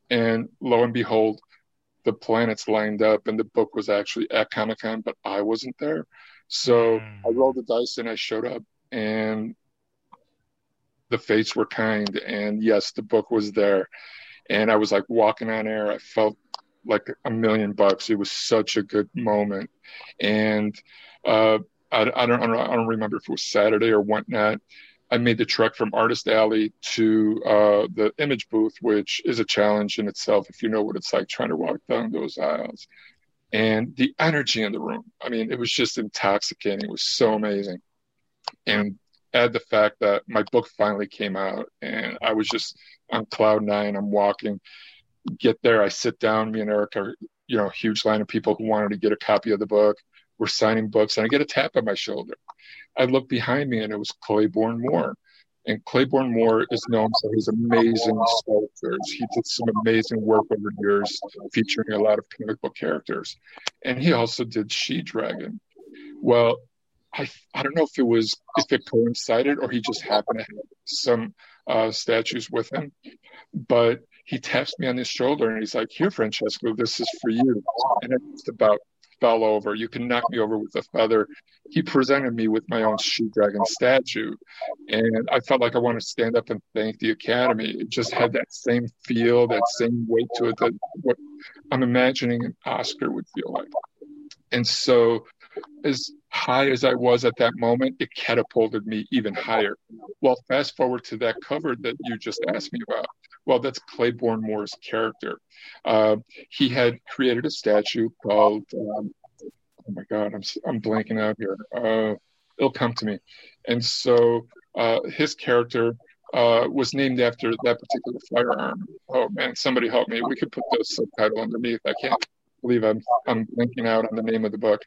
And lo and behold, the planets lined up and the book was actually at Comic Con, but I wasn't there. So Mm. I rolled the dice and I showed up, and the fates were kind. And yes, the book was there. And I was like walking on air. I felt like a million bucks. It was such a good moment. And uh, I, I, don't, I don't I don't remember if it was Saturday or whatnot. I made the trek from Artist Alley to uh, the image booth, which is a challenge in itself if you know what it's like trying to walk down those aisles. And the energy in the room, I mean, it was just intoxicating. It was so amazing. And add the fact that my book finally came out and I was just on cloud nine. I'm walking, get there, I sit down, me and Eric are, you know, huge line of people who wanted to get a copy of the book. We're signing books and I get a tap on my shoulder. I look behind me and it was Clayburn Moore. And Clayburn Moore is known for his amazing sculptures. He did some amazing work over the years featuring a lot of comic characters. And he also did She Dragon. Well, I, I don't know if it was if it coincided or he just happened to have some uh, statues with him, but he taps me on his shoulder and he's like, "Here, Francesco, this is for you." And it's about fell over. You can knock me over with a feather. He presented me with my own she dragon statue, and I felt like I wanted to stand up and thank the Academy. It just had that same feel, that same weight to it that what I'm imagining an Oscar would feel like. And so, as high as I was at that moment, it catapulted me even higher. Well, fast forward to that cover that you just asked me about. Well, that's Clayburn Moore's character. Uh, he had created a statue called, um, oh my God, I'm, I'm blanking out here. Uh, it'll come to me. And so uh, his character uh, was named after that particular firearm. Oh man, somebody help me. We could put the subtitle underneath. I can't believe I'm I'm blanking out on the name of the book.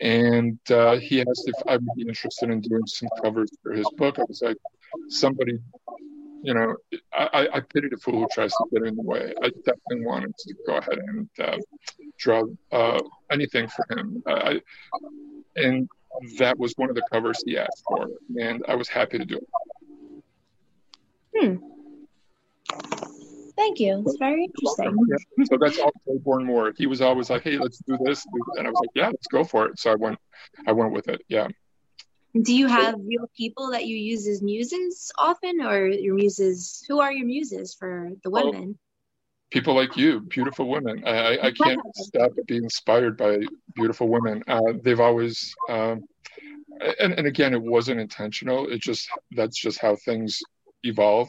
And uh, he asked if I would be interested in doing some covers for his book. I was like, somebody, you know, I, I pity the fool who tries to get in the way. I definitely wanted to go ahead and uh, draw uh, anything for him. I, and that was one of the covers he asked for, and I was happy to do it. Hmm. Thank you. It's very interesting. Yeah. So that's all Clayburn Moore. He was always like, "Hey, let's do this," and I was like, "Yeah, let's go for it." So I went, I went with it. Yeah. Do you have real people that you use as muses often, or your muses? Who are your muses for the women? People like you, beautiful women. I, I- I can't stop being inspired by beautiful women. Uh, they've always, um, and, and again, it wasn't intentional. It just that's just how things evolve.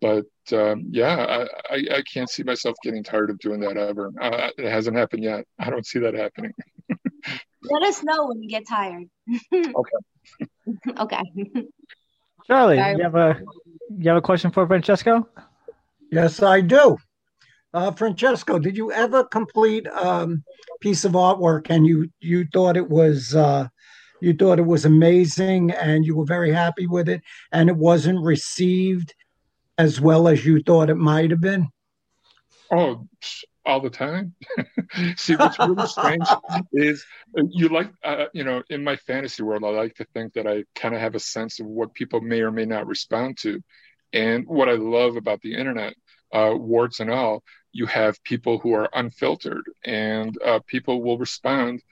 But um, yeah, I, I, I can't see myself getting tired of doing that ever. Uh, it hasn't happened yet. I don't see that happening. Let us know when you get tired. Okay. okay. Charlie, Sorry. you have a you have a question for Francesco? Yes, I do. Uh, Francesco, did you ever complete a um, piece of artwork and you you thought it was uh, you thought it was amazing and you were very happy with it and it wasn't received as well as you thought it might have been? Oh, all the time. See, what's really strange is uh, you like, uh, you know, in my fantasy world, I like to think that I kind of have a sense of what people may or may not respond to. And what I love about the internet, uh, warts and all, you have people who are unfiltered and uh, people will respond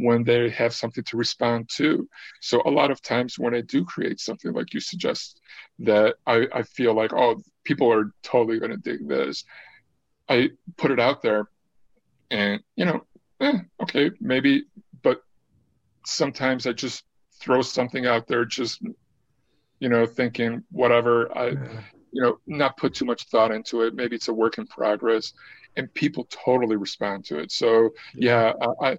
when they have something to respond to. So a lot of times when I do create something like you suggest, that I, I feel like, oh, people are totally going to dig this. I put it out there and, you know, eh, okay, maybe, but sometimes I just throw something out there, just, you know, thinking whatever, I, you know, not put too much thought into it. Maybe it's a work in progress and people totally respond to it. So yeah, I, I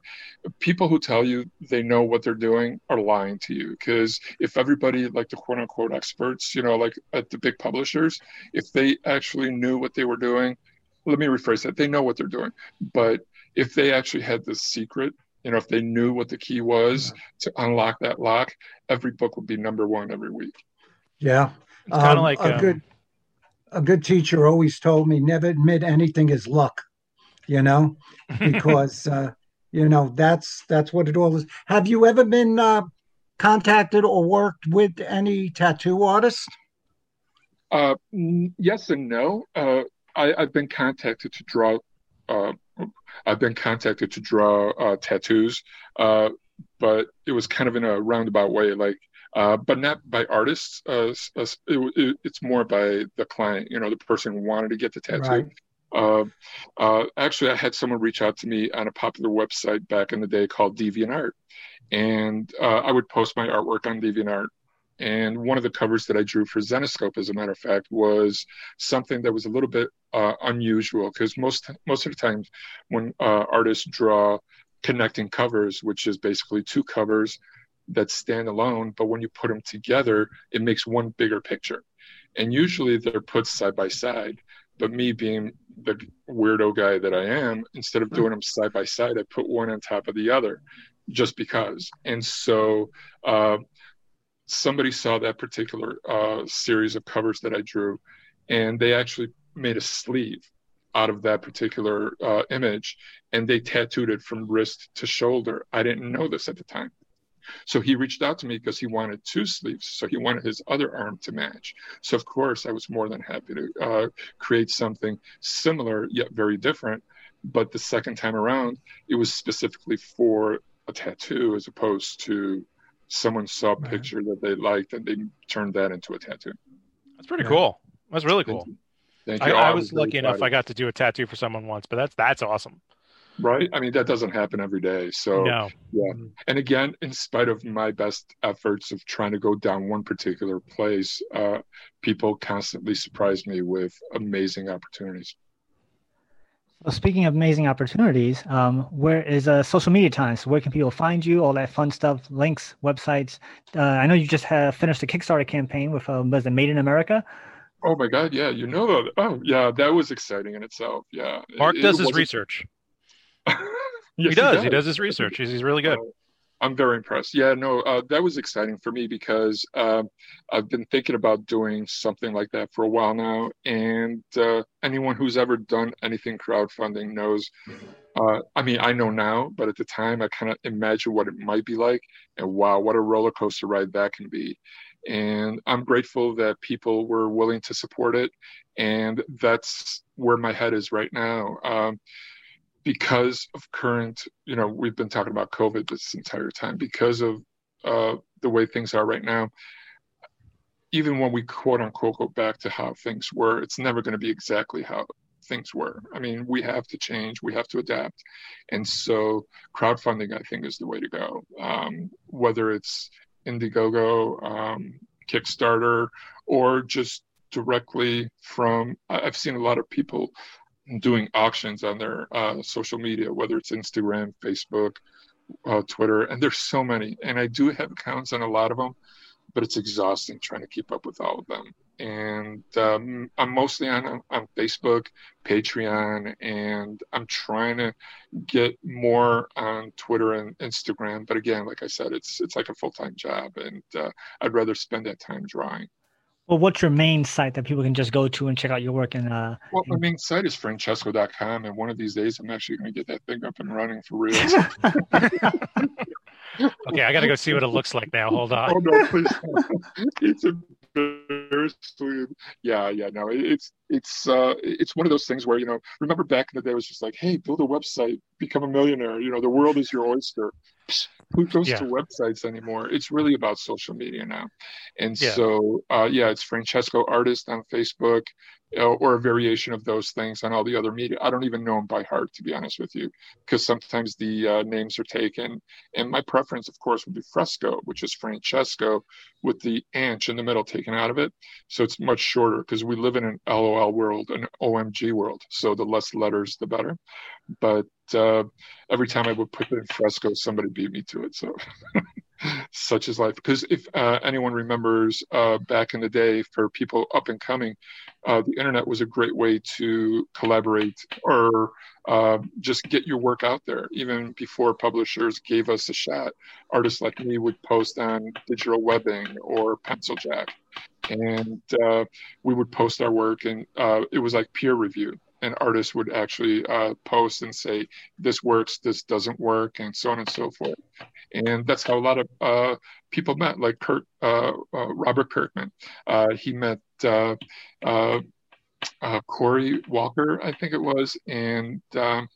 people who tell you they know what they're doing are lying to you because if everybody like the quote unquote experts, you know, like at the big publishers, if they actually knew what they were doing, let me rephrase that, they know what they're doing. But if they actually had the secret, you know, if they knew what the key was to unlock that lock, every book would be number one every week. Yeah. It's kinda Um, like, a um, good a good teacher always told me never admit anything is luck, you know, because uh, you know that's that's what it all is. Have you ever been uh, contacted or worked with any tattoo artists? Uh, yes and no. Uh, I, I've been contacted to draw uh, I've been contacted to draw uh, tattoos, uh, but it was kind of in a roundabout way, like, uh, but not by artists. Uh, it, it, it's more by the client, you know, the person who wanted to get the tattoo. Right. Uh, uh, actually, I had someone reach out to me on a popular website back in the day called DeviantArt, and uh, I would post my artwork on DeviantArt. And one of the covers that I drew for Zenescope, as a matter of fact, was something that was a little bit uh, unusual because most most of the times when uh, artists draw connecting covers, which is basically two covers that stand alone, but when you put them together, it makes one bigger picture. And usually they're put side by side. But me being the weirdo guy that I am, instead of doing them side by side, I put one on top of the other just because. And so uh, somebody saw that particular uh, series of covers that I drew, and they actually made a sleeve out of that particular uh, image, and they tattooed it from wrist to shoulder. I didn't know this at the time. So he reached out to me because he wanted two sleeves. So he wanted his other arm to match. So, of course, I was more than happy to uh, create something similar yet very different. But the second time around, it was specifically for a tattoo as opposed to someone saw a picture that they liked and they turned that into a tattoo. That's pretty cool. That's really cool. Thank I, you. I Oh, was very lucky enough excited. I got to do a tattoo for someone once, but that's that's awesome. Right i mean that doesn't happen every day so No. yeah and again in spite of my best efforts of trying to go down one particular place uh, people constantly surprise me with amazing opportunities Well, speaking of amazing opportunities, um, where is uh, social media times? Where can people find you? All that fun stuff, links, websites. Uh, I know you just have finished a Kickstarter campaign with um, was it Made in America? oh my god yeah you know that oh yeah that was exciting in itself yeah Mark It- does it his wasn't- research. Yes, he does. He does his research. He's, he's really good. I'm very impressed. Yeah, no, uh, that was exciting for me because um, I've been thinking about doing something like that for a while now. And uh, anyone who's ever done anything crowdfunding knows. Uh, I mean, I know now, but at the time, I kind of imagined what it might be like. And wow, what a roller coaster ride that can be. And I'm grateful that people were willing to support it. And that's where my head is right now. Um, because of current, you know, we've been talking about COVID this entire time, because of uh, the way things are right now, even when we quote unquote go back to how things were, it's never going to be exactly how things were. I mean, we have to change, we have to adapt. And so crowdfunding, I think, is the way to go. Um, whether it's Indiegogo, um, Kickstarter, or just directly from, I've seen a lot of people doing auctions on their uh, social media, whether it's Instagram, Facebook, uh, Twitter, and there's so many. And I do have accounts on a lot of them, but it's exhausting trying to keep up with all of them. And um, I'm mostly on on Facebook, Patreon, and I'm trying to get more on Twitter and Instagram. But again, like I said, it's it's like a full time job, and uh, I'd rather spend that time drawing. Well, what's your main site that people can just go to and check out your work? And uh, Well, my main site is francesco.com, and one of these days I'm actually going to get that thing up and running for real. Okay, I got to go see what it looks like now. Hold on. oh no, please! it's Yeah, yeah, no, it- it's it's uh it's one of those things where you know, remember back in the day, it was just like, hey, build a website, become a millionaire. You know, the world is your oyster. Who goes Yeah. to websites anymore? It's really about social media now, and Yeah. so uh, yeah, it's Francesco Artist on Facebook. Uh, Or a variation of those things on all the other media. I don't even know them by heart, to be honest with you, because sometimes the uh, names are taken. And my preference, of course, would be Fresco, which is Francesco with the anch in the middle taken out of it. So it's much shorter because we live in an LOL world, an OMG world. So the less letters, the better. But uh, every time I would put it in Fresco, somebody beat me to it. So such is life. Because if uh, anyone remembers uh, back in the day, for people up and coming, uh, the internet was a great way to collaborate or uh, just get your work out there. Even before publishers gave us a shot, artists like me would post on digital webbing or pencil jack and uh, we would post our work and uh, it was like peer review and artists would actually uh, post and say this works this doesn't work and so on and so forth and that's how a lot of uh, people met like kurt uh, uh, robert kirkman uh, he met uh, uh, cory walker i think it was and um,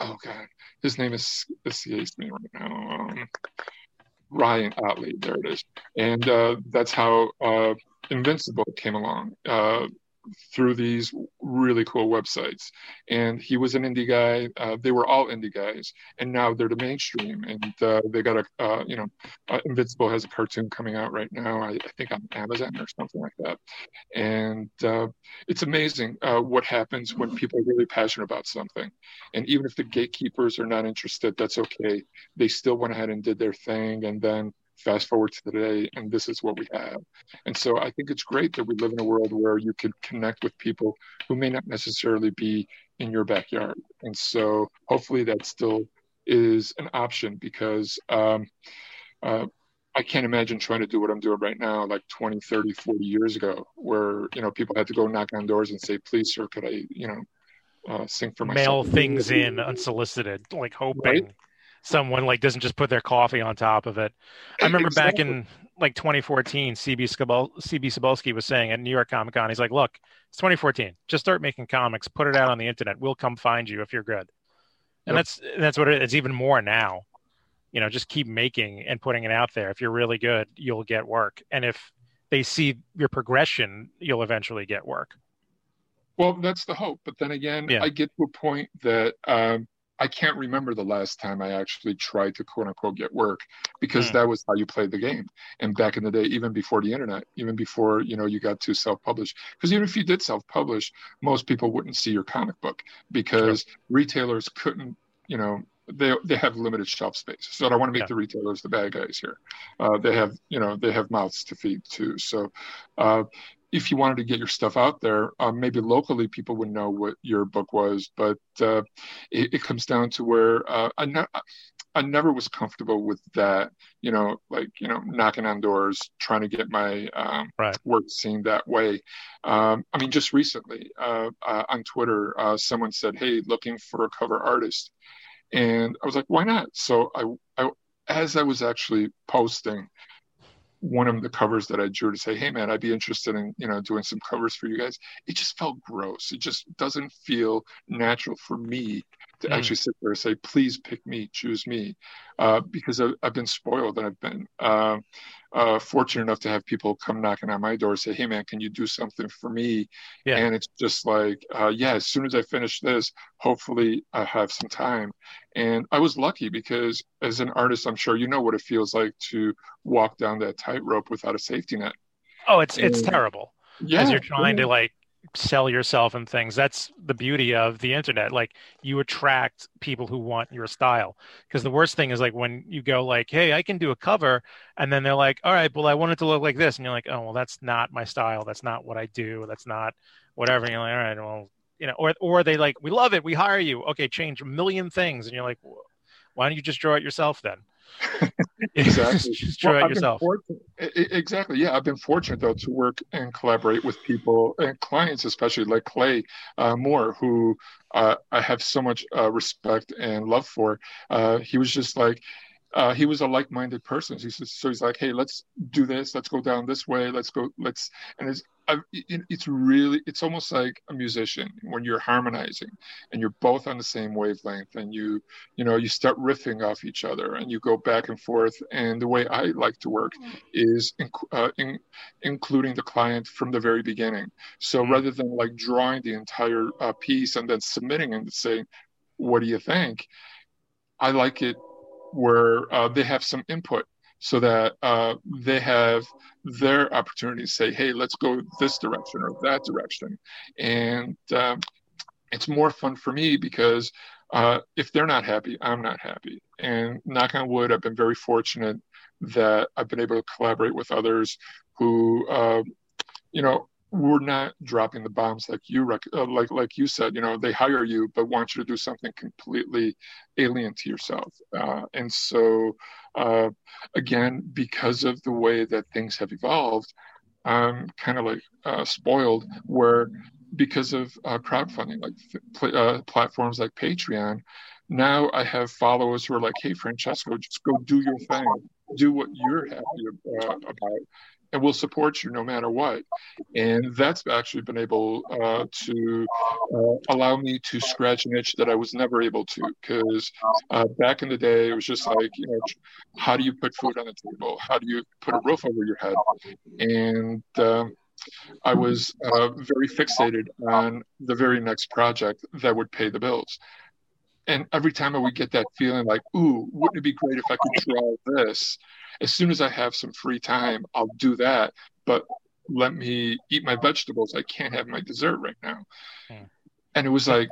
oh god, his name is escapes me right now. Um, Ryan Ottley, there it is, and that's how Invincible came along. Through these really cool websites. And he was an indie guy. Uh, they were all indie guys, and now they're the mainstream. And uh, they got a, uh, you know, uh, Invincible has a cartoon coming out right now. I, I, think on Amazon or something like that. And uh, it's amazing uh, what happens when people are really passionate about something. And even if the gatekeepers are not interested, that's okay. They still went ahead and did their thing, and then fast forward to today and this is what we have. And so i think it's great that we live in a world where you can connect with people who may not necessarily be in your backyard. And so hopefully that still is an option because um, uh, i can't imagine trying to do what i'm doing right now like 20 30 40 years ago where you know people had to go knock on doors and say please sir could i you know uh, sing for myself? Mail things in unsolicited like hoping. Right? Someone like doesn't just put their coffee on top of it. I remember exactly. back in like 2014, CB Skibol- CB Cebulski was saying at New York Comic Con, he's like, "Look, it's 2014. Just start making comics, put it out on the internet. We'll come find you if you're good." And yep. that's that's what it, it's even more now. You know, just keep making and putting it out there. If you're really good, you'll get work, and if they see your progression, you'll eventually get work. Well, that's the hope. But then again, yeah. I get to a point that um, I can't remember the last time I actually tried to quote unquote get work because mm. that was how you played the game. And back in the day, even before the internet, even before you know you got to self-publish, because even if you did self-publish, most people wouldn't see your comic book because sure. retailers couldn't, you know, they they have limited shelf space. So I don't want to make yeah. the retailers the bad guys here. Uh, they have you know they have mouths to feed too. So uh, if you wanted to get your stuff out there, um, maybe locally people would know what your book was, but uh, it, it, comes down to where uh, I, ne- I never was comfortable with that, you know, like, you know, knocking on doors, trying to get my um, right. work seen that way. Um, I mean, just recently uh, uh on Twitter, uh, someone said, hey, looking for a cover artist. And I was like, why not? So I, I as I was actually posting, one of the covers that I drew to say, "Hey, man, I'd be interested in you know doing some covers for you guys." It just felt gross. It just doesn't feel natural for me to mm. actually sit there and say, "Please pick me, choose me," uh, because I've, I've, been spoiled and I've been uh, uh, fortunate enough to have people come knocking on my door say, "Hey, man, can you do something for me?" Yeah. And it's just like, uh, yeah, as soon as I finish this, hopefully I have some time. And I was lucky because as an artist, I'm sure you know what it feels like to walk down that tightrope without a safety net. Oh, it's and, it's terrible. Yeah, as you're trying yeah. to like sell yourself and things. That's the beauty of the internet. Like you attract people who want your style. Because the worst thing is like when you go like, "Hey, I can do a cover," and then they're like, "All right, well, I want it to look like this," and you're like, "Oh, well, that's not my style. That's not what I do. That's not whatever." And you're like, "All right, well, you know," or or they like, "We love it. We hire you." Okay, change a million things, and you're like, "Why don't you just draw it yourself then?" exactly. Just try well, it yourself. Exactly. Yeah, I've been fortunate though to work and collaborate with people and clients, especially like Clay uh, Moore, who uh, I have so much uh, respect and love for. Uh, he was just like, uh, he was a like-minded person. He says, so he's like, hey, let's do this. Let's go down this way. Let's go. Let's. And it's it's really it's almost like a musician when you're harmonizing and you're both on the same wavelength and you you know you start riffing off each other and you go back and forth. And the way I like to work is in, uh, in, including the client from the very beginning. So mm-hmm. rather than like drawing the entire uh, piece and then submitting and saying, what do you think? I like it where uh, they have some input so that uh, they have their opportunity to say, hey, let's go this direction or that direction. And um, it's more fun for me because uh, if they're not happy, I'm not happy. And knock on wood, I've been very fortunate that I've been able to collaborate with others who, uh, you know, we're not dropping the bombs like you rec- uh, like like you said you know they hire you but want you to do something completely alien to yourself. Uh, and so uh, again because of the way that things have evolved i'm kind of like uh, spoiled where because of uh, crowdfunding like pl- uh, platforms like patreon now i have followers who are like hey francesco just go do your thing. Do what you're happy about and we'll support you no matter what. And that's actually been able uh, to uh, allow me to scratch an itch that I was never able to. Because uh, back in the day, it was just like, you know, how do you put food on the table? How do you put a roof over your head? And um, I was uh, very fixated on the very next project that would pay the bills. And every time I would get that feeling like, ooh, wouldn't it be great if I could draw this? As soon as I have some free time, I'll do that. But let me eat my vegetables. I can't have my dessert right now. Hmm. And it was like,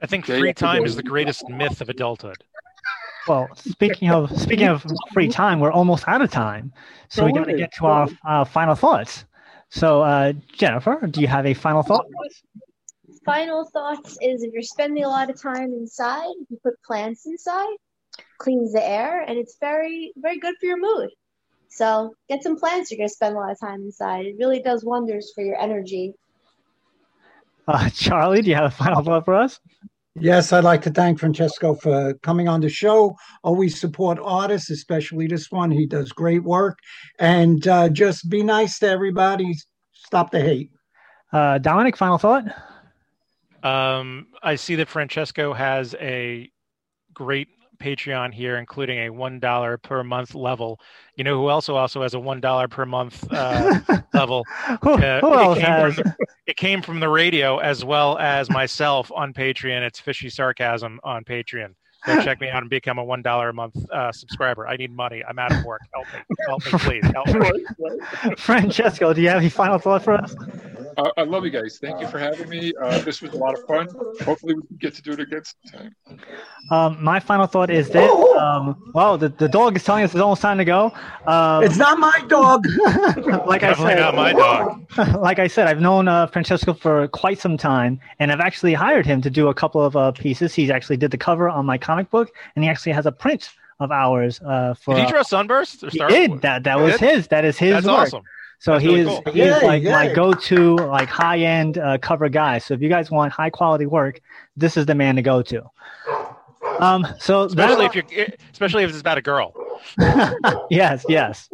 I think free time is the greatest myth of adulthood. Well, speaking of speaking of free time, we're almost out of time, so we got to get to our uh, final thoughts. So, uh, Jennifer, do you have a final thought? Final thoughts is if you're spending a lot of time inside, you put plants inside, cleans the air, and it's very, very good for your mood. So get some plants. You're going to spend a lot of time inside. It really does wonders for your energy. Uh, Charlie, do you have a final thought for us? Yes, I'd like to thank Francesco for coming on the show. Always support artists, especially this one. He does great work. And uh, just be nice to everybody. Stop the hate. Uh, Dominic, final thought? Um, I see that Francesco has a great Patreon here, including a one dollar per month level. You know who also also has a one dollar per month uh, level? who, uh, who else has? The, it came from the radio as well as myself on Patreon. It's Fishy Sarcasm on Patreon. Go check me out and become a one dollar a month uh, subscriber. I need money. I'm out of work. Help me. Help me, please. Help me. Francesco, do you have any final thoughts for us? Uh, I love you guys. Thank you for having me. Uh, this was a lot of fun. Hopefully, we can get to do it again sometime. Um, my final thought is that, um, well, the, the dog is telling us it's almost time to go. Um, it's not my dog. like I said, not my dog. like I said, I've known uh, Francesco for quite some time, and I've actually hired him to do a couple of uh, pieces. He's actually did the cover on my comic book, and he actually has a print of ours uh, for. Did he draw Sunburst? He did. That that was his. That is his That's work. awesome. So That's he really is cool. he is Yay, like my go-to like high-end uh, cover guy. So if you guys want high quality work, this is the man to go to. Um, so Especially if you're, especially if it's about a girl. Yes, yes.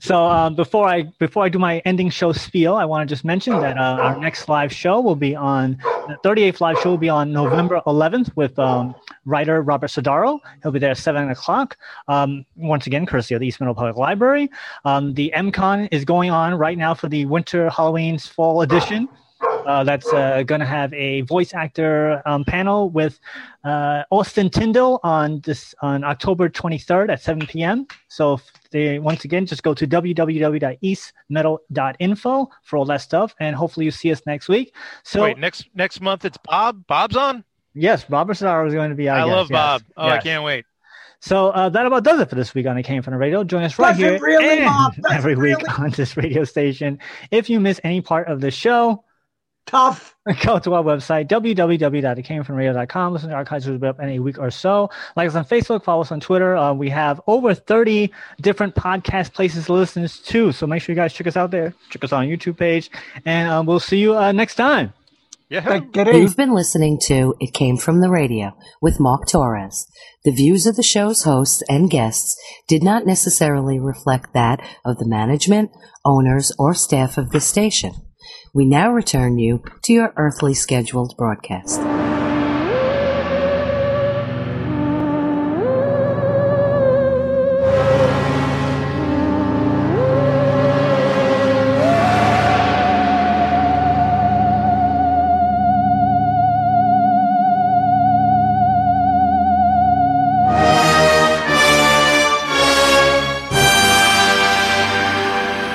So um, before I before I do my ending show spiel, I want to just mention that uh, our next live show will be on the 38th live show will be on November 11th with um, writer Robert Sodaro. He'll be there at seven o'clock. Um, once again, courtesy of the East Meadow Public Library. Um, the MCon is going on right now for the Winter Halloween's Fall Edition. Uh, that's uh, going to have a voice actor um, panel with uh, Austin Tyndall on this on October 23rd at 7 p.m. So if they once again just go to www.eastmeadow.info for all that stuff, and hopefully you see us next week. So Wait, next next month it's Bob. Bob's on. yes, Bob Sodaro is going to be. I our love yes, Bob. Oh, I can't wait. So uh, that about does it for this week on It Came From the Radio. Join us right Does it here really, and every it week really? on this radio station. If you miss any part of the show, Tough. go to our website, www.itcamefromradio.com. Listen to archives will be up in a week or so. Like us on Facebook, follow us on Twitter. Uh, we have over 30 different podcast places to listen to. So make sure you guys check us out there. Check us out on YouTube page. And um, we'll see you uh, next time. Yeah. Get in. You've been listening to It Came From the Radio with Mark Torres. The views of the show's hosts and guests did not necessarily reflect that of the management, owners, or staff of the station. We now return you to your earthly scheduled broadcast.